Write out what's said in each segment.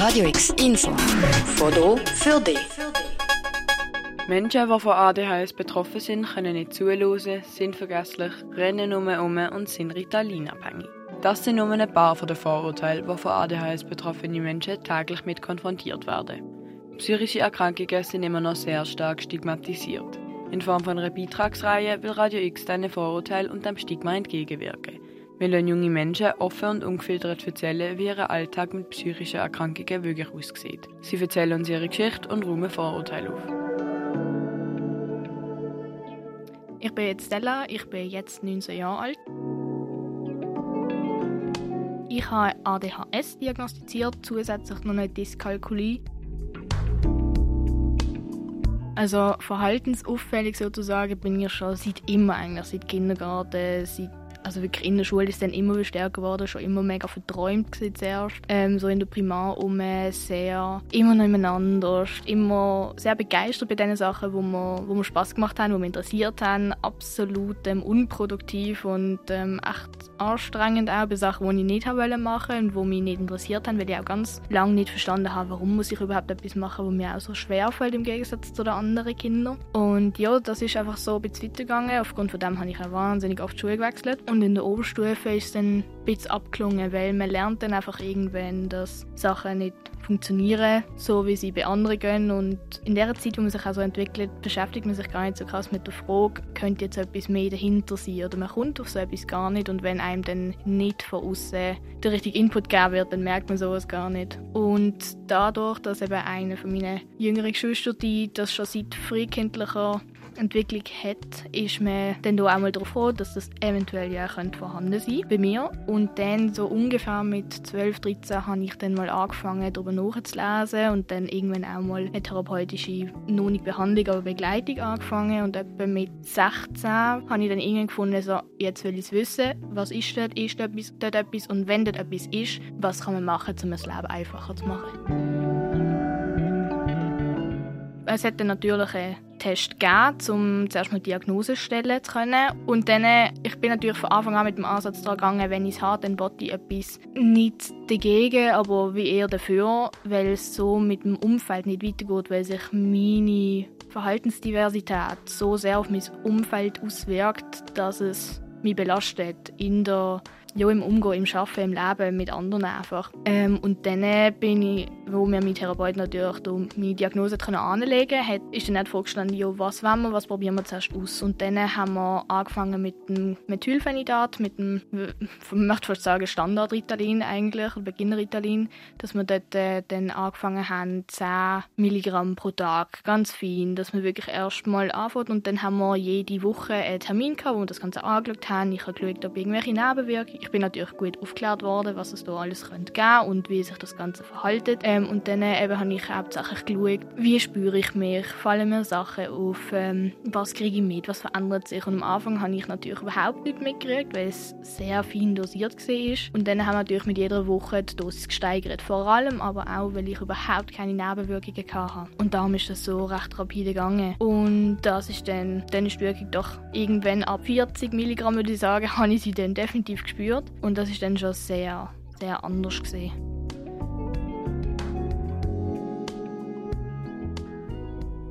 Radio X Info. Foto für dich. Menschen, die von ADHS betroffen sind, können nicht zuhören, sind vergesslich, rennen um und sind Ritalin-abhängig. Das sind nur ein paar der Vorurteile, die von ADHS betroffene Menschen täglich mit konfrontiert werden. Psychische Erkrankungen sind immer noch sehr stark stigmatisiert. In Form von einer Beitragsreihe will Radio X diesen Vorurteil und dem Stigma entgegenwirken. Wir lassen junge Menschen offen und ungefiltert erzählen, wie ihr Alltag mit psychischen Erkrankungen wirklich aussieht. Sie erzählen uns ihre Geschichte und räumen Vorurteile auf. Ich bin jetzt Stella, ich bin jetzt 19 Jahre alt. Ich habe ADHS diagnostiziert, zusätzlich noch eine Dyskalkulie. Also verhaltensauffällig sozusagen bin ich schon seit immer eigentlich, seit Kindergarten, seit also wirklich in der Schule ist dann immer stärker geworden, schon immer mega verträumt zuerst. Ähm, so in der Primar um sehr immer noch nebeneinander, immer sehr begeistert bei den Sachen, wo mir, wo mir Spaß gemacht haben, wo mich interessiert haben, absolut ähm, unproduktiv und ähm, echt anstrengend auch bei Sachen, die ich nicht haben machen und die mich nicht interessiert haben, weil ich auch ganz lange nicht verstanden habe, warum muss ich überhaupt etwas machen, was mir auch so schwer fällt im Gegensatz zu den anderen Kindern. Und ja, das ist einfach so ein bisschen weitergegangen. Aufgrund von dem habe ich auch wahnsinnig oft die Schule gewechselt. Und in der Oberstufe ist es dann ein bisschen abgelungen, weil man lernt dann einfach irgendwann, dass Sachen nicht funktionieren, so wie sie bei anderen gehen. Und in der Zeit, wo man sich auch so entwickelt, beschäftigt man sich gar nicht so krass mit der Frage, könnte jetzt etwas mehr dahinter sein oder man kommt auf so etwas gar nicht. Und wenn einem dann nicht von außen der richtige Input gegeben wird, dann merkt man sowas gar nicht. Und dadurch, dass eben eine von meinen jüngeren Geschwistern, die das schon seit frühkindlicher Entwicklung hat, ist man dann auch mal darauf froh, dass das eventuell ja vorhanden sein bei mir. Und dann so ungefähr mit 12, 13 habe ich dann mal angefangen, darüber nachzulesen und dann irgendwann auch mal eine therapeutische, noch nicht Behandlung, aber Begleitung angefangen. Und etwa mit 16 habe ich dann irgendwann gefunden, so, jetzt will ich es wissen, was ist dort, ist dort etwas, dort etwas und wenn dort etwas ist, was kann man machen, um das Leben einfacher zu machen. Es hat natürlich einen Test gegeben, um zuerst mal Diagnose stellen zu können. Und dann, ich bin natürlich von Anfang an mit dem Ansatz daran gegangen, wenn ich es habe, dann wollte ich etwas nicht dagegen, aber wie eher dafür, weil es so mit dem Umfeld nicht weitergeht, weil sich meine Verhaltensdiversität so sehr auf mein Umfeld auswirkt, dass es mich belastet in der ja, im Umgehen, im Arbeiten, im Leben mit anderen einfach. Ähm, und dann bin ich, wo mir mein Therapeut natürlich meine Diagnose anlegen konnte, ist dann nicht vorgestanden, ja, was wollen wir, was probieren wir zuerst aus. Und dann haben wir angefangen mit dem Methylphenidat, mit dem, ich möchte fast sagen, Standard-Ritalin eigentlich, Beginner-Ritalin, dass wir dort äh, dann angefangen haben, 10 Milligramm pro Tag, ganz fein, dass wir wirklich erst mal anfangen und dann haben wir jede Woche einen Termin gehabt, wo wir das Ganze angeschaut haben. Ich habe geschaut, ob irgendwelche Nebenwirkungen ich bin natürlich gut aufgeklärt worden, was es da alles könnte geben und wie sich das Ganze verhaltet. Ähm, und dann äh, eben habe ich hauptsächlich geschaut, wie spüre ich mich, fallen mir Sachen auf, ähm, was kriege ich mit, was verändert sich. Und am Anfang habe ich natürlich überhaupt nicht mitgekriegt, weil es sehr fein dosiert war. Und dann haben wir natürlich mit jeder Woche die Dosis gesteigert. Vor allem aber auch, weil ich überhaupt keine Nebenwirkungen hatte. Und darum ist das so recht rapide gegangen. Und das ist dann, dann ist Wirkung doch irgendwann ab 40 Milligramm, würde ich sagen, habe ich sie dann definitiv gespürt wird. Und das ist dann schon sehr, sehr anders gesehen.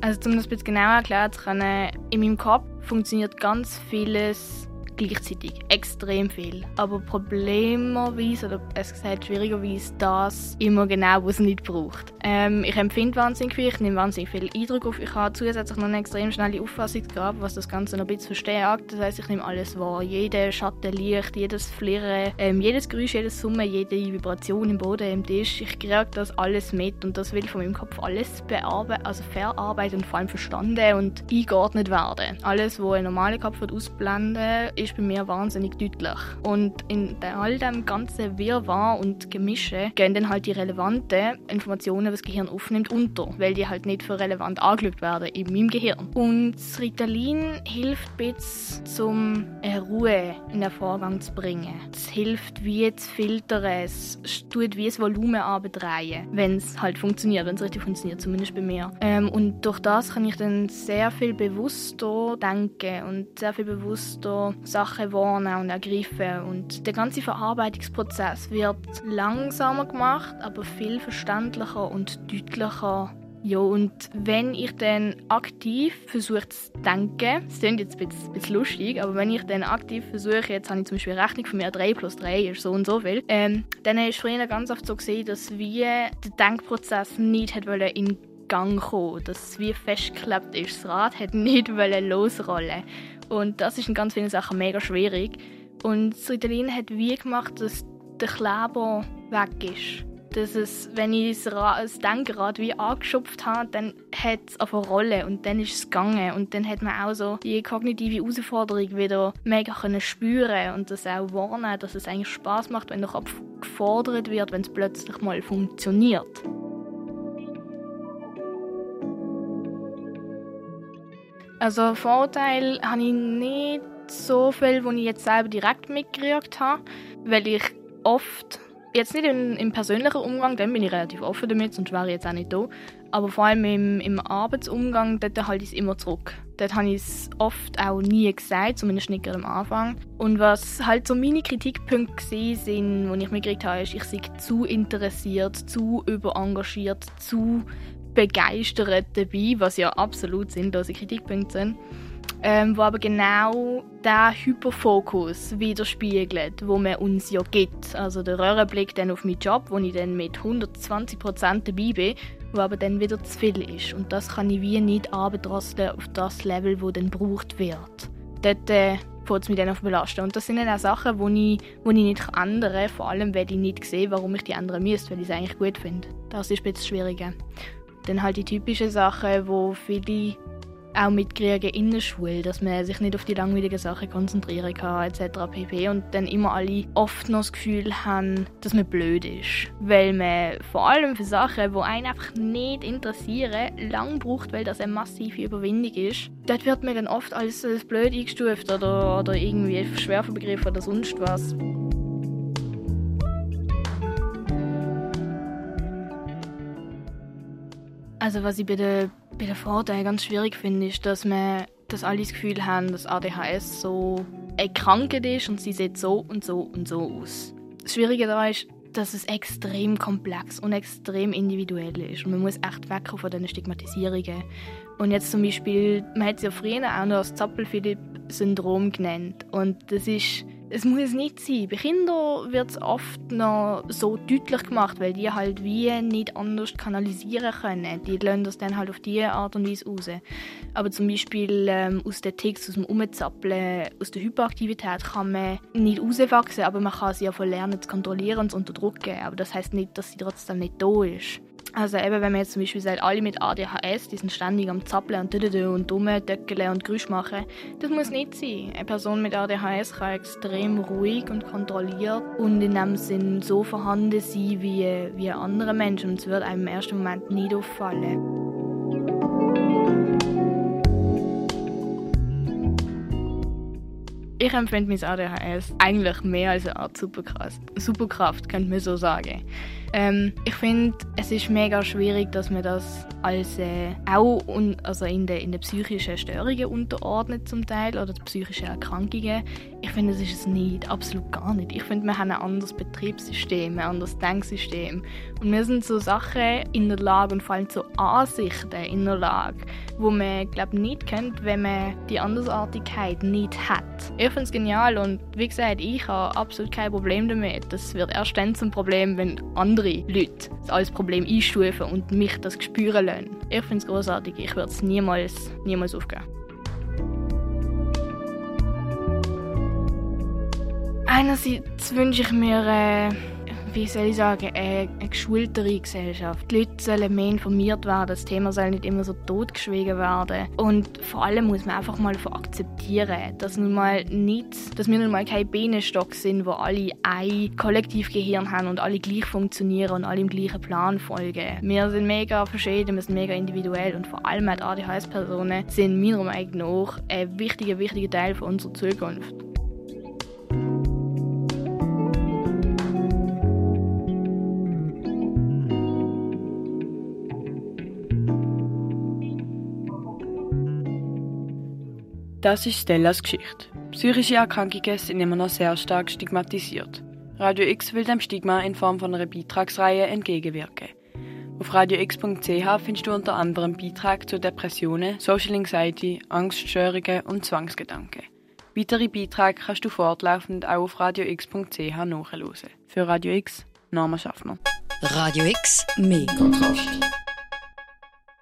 Also um das ein bisschen genauer erklären zu können, in meinem Kopf funktioniert ganz vieles gleichzeitig extrem viel. Aber problemerweise, oder es gesagt schwierigerweise, das immer genau, was es nicht braucht. Ähm, ich empfinde wahnsinnig viel, ich nehme wahnsinnig viel Eindruck auf. Ich habe zusätzlich noch eine extrem schnelle Auffassungsgabe, was das Ganze noch ein bisschen verstärkt. Das heisst, ich nehme alles wahr. Jede Schatten, Licht, jedes Flirren, ähm, jedes Geräusch, jedes Summen, jede Vibration im Boden, im Tisch. Ich kriege das alles mit und das will von meinem Kopf alles bearbeiten, also verarbeiten und vor allem verstanden und eingeordnet werden. Alles, was ein normaler Kopf ausblenden ist bei mir wahnsinnig deutlich. Und in all dem ganzen Wirrwarr und Gemische gehen dann halt die relevanten Informationen was das Gehirn aufnimmt, unter, weil die halt nicht für relevant angeschaut werden in meinem Gehirn. Und das Ritalin hilft ein bisschen, um eine Ruhe in den Vorgang zu bringen. Es hilft, wie zu filtern, es tut wie das Volumen abdrehen, wenn es halt funktioniert, wenn es richtig funktioniert, zumindest bei mir. Ähm, und durch das kann ich dann sehr viel bewusster denken und sehr viel bewusster Sachen wahrnehmen und ergreifen. Und der ganze Verarbeitungsprozess wird langsamer gemacht, aber viel verständlicher und deutlicher ja, und wenn ich dann aktiv versuche zu denken, das klingt jetzt ein bisschen, ein bisschen, lustig, aber wenn ich dann aktiv versuche, jetzt habe ich zum Beispiel Rechnung von mir, 3 plus 3 ist so und so viel, ähm, dann ist früher ganz oft so gesehen, dass wir der Denkprozess nicht hat in Gang kommen, dass es wie festgeklebt ist. Das Rad hat nicht losrollen und das ist in ganz vielen Sachen mega schwierig. Und das Ritalin hat wie gemacht, dass der Kleber weg ist dass es, wenn ich das, Denkrad wie angeschupft habe, dann hat es auf eine Rolle und dann ist es gegangen und dann hat man auch so die kognitive Herausforderung wieder mega können spüren und das auch wahrnehmen, dass es eigentlich Spaß macht, wenn der Kopf gefordert wird, wenn es plötzlich mal funktioniert. Also Vorteil habe ich nicht so viel, wo ich jetzt selber direkt mitgekriegt habe, weil ich oft Jetzt nicht in, im persönlichen Umgang, dann bin ich relativ offen damit, sonst wäre ich jetzt auch nicht da. Aber vor allem im, im Arbeitsumgang, dort halte ich es immer zurück. Dort habe ich es oft auch nie gesagt, zumindest nicht am Anfang. Und was halt so meine Kritikpunkte sind, wo ich mir gekriegt habe, ist, ich sei zu interessiert, zu überengagiert, zu begeistert dabei, was ja absolut sinnlose Kritikpunkte sind ähm, wo aber genau der Hyperfokus widerspiegelt, wo man uns ja gibt. Also der Röhrenblick dann auf meinen Job, wo ich dann mit 120% dabei bin, wo aber dann wieder zu viel ist. Und das kann ich wie nicht abdrosseln auf das Level, wo dann gebraucht wird. Dort äh, fängt es mich dann auf belasten. Und das sind dann auch Sachen, die ich, wo ich nicht ändern kann, vor allem, weil ich nicht sehe, warum ich die ändern müsste, weil ich es eigentlich gut finde. Das ist ein bisschen schwieriger. Dann halt die typischen Sachen, wo viele auch mitkriegen in der Schule, dass man sich nicht auf die langweiligen Sachen konzentrieren kann etc. pp. Und dann immer alle oft noch das Gefühl haben, dass man blöd ist. Weil man vor allem für Sachen, die einen einfach nicht interessieren, lang braucht, weil das eine massive Überwindung ist. Dort wird man dann oft als, blöd eingestuft oder, oder irgendwie schwer begriffen oder sonst was. Also was ich bei der, bei der Vorteil ganz schwierig finde, ist, dass man dass alle das Gefühl haben, dass ADHS so eine Krankheit ist und sie sieht so und so und so aus. Das Schwierige daran ist, dass es extrem komplex und extrem individuell ist. Und man muss echt wegkommen von diesen Stigmatisierungen. Und jetzt zum Beispiel, man hat es ja früher auch noch das Zappel-Philipp-Syndrom genannt. Und das ist es muss nicht sein. Bei Kindern wird es oft noch so deutlich gemacht, weil die halt wie nicht anders kanalisieren können. Die lassen das dann halt auf diese Art und Weise raus. Aber zum Beispiel ähm, aus den Ticks, aus dem Umzappeln, aus der Hyperaktivität kann man nicht rauswachsen, aber man kann sie ja lernen zu kontrollieren und zu unterdrücken. Aber das heißt nicht, dass sie trotzdem nicht da ist. Also eben, wenn man jetzt zum Beispiel sagt, alle mit ADHS, die sind ständig am Zappeln und dödödö und dumme Döckeln und Geräusche machen, das muss nicht sein. Eine Person mit ADHS kann extrem ruhig und kontrolliert und in dem Sinn so vorhanden sein wie, wie andere Menschen und es wird einem im ersten Moment nicht auffallen. Ich empfinde mein ADHS eigentlich mehr als eine Art Superkraft, Superkraft könnte man so sagen. Ähm, ich finde, es ist mega schwierig, dass man das als äh, auch un, also in den in de psychischen Störungen unterordnet zum Teil oder psychischen Erkrankungen. Ich finde, das ist es nicht, absolut gar nicht. Ich finde, wir haben ein anderes Betriebssystem, ein anderes Denksystem und wir sind so Sachen in der Lage und vor allem so Ansichten in der Lage, wo man glaube nicht kennt, wenn man die Andersartigkeit nicht hat. Ich finde es genial und wie gesagt, ich habe absolut kein Problem damit. Das wird erst dann zum Problem, wenn andere Leute das als Problem einstufen und mich das spüren lassen. Ich finde es großartig. Ich würde es niemals, niemals aufgeben. Einerseits wünsche ich mir äh, wie soll ich sagen, eine, eine geschultere Gesellschaft. Die Leute sollen mehr informiert werden, das Thema soll nicht immer so totgeschwiegen werden. Und vor allem muss man einfach mal akzeptieren, dass nun mal nicht, dass wir nun mal kein Bienenstock sind, wo alle ein Kollektivgehirn haben und alle gleich funktionieren und alle im gleichen Plan folgen. Wir sind mega verschieden, wir sind mega individuell und vor allem als ADHS-Personen sind meiner Meinung nach ein wichtiger, wichtiger Teil unserer Zukunft. Das ist Stellas Geschichte. Psychische Erkrankungen sind immer noch sehr stark stigmatisiert. Radio X will dem Stigma in Form von einer Beitragsreihe entgegenwirken. Auf radiox.ch findest du unter anderem Beiträge zu Depressionen, Social Anxiety, Angststörungen und Zwangsgedanken. Weitere Beiträge kannst du fortlaufend auch auf radiox.ch nachhören. Für Radio X, Norma Schaffner. Radio X, mehr Kontrast.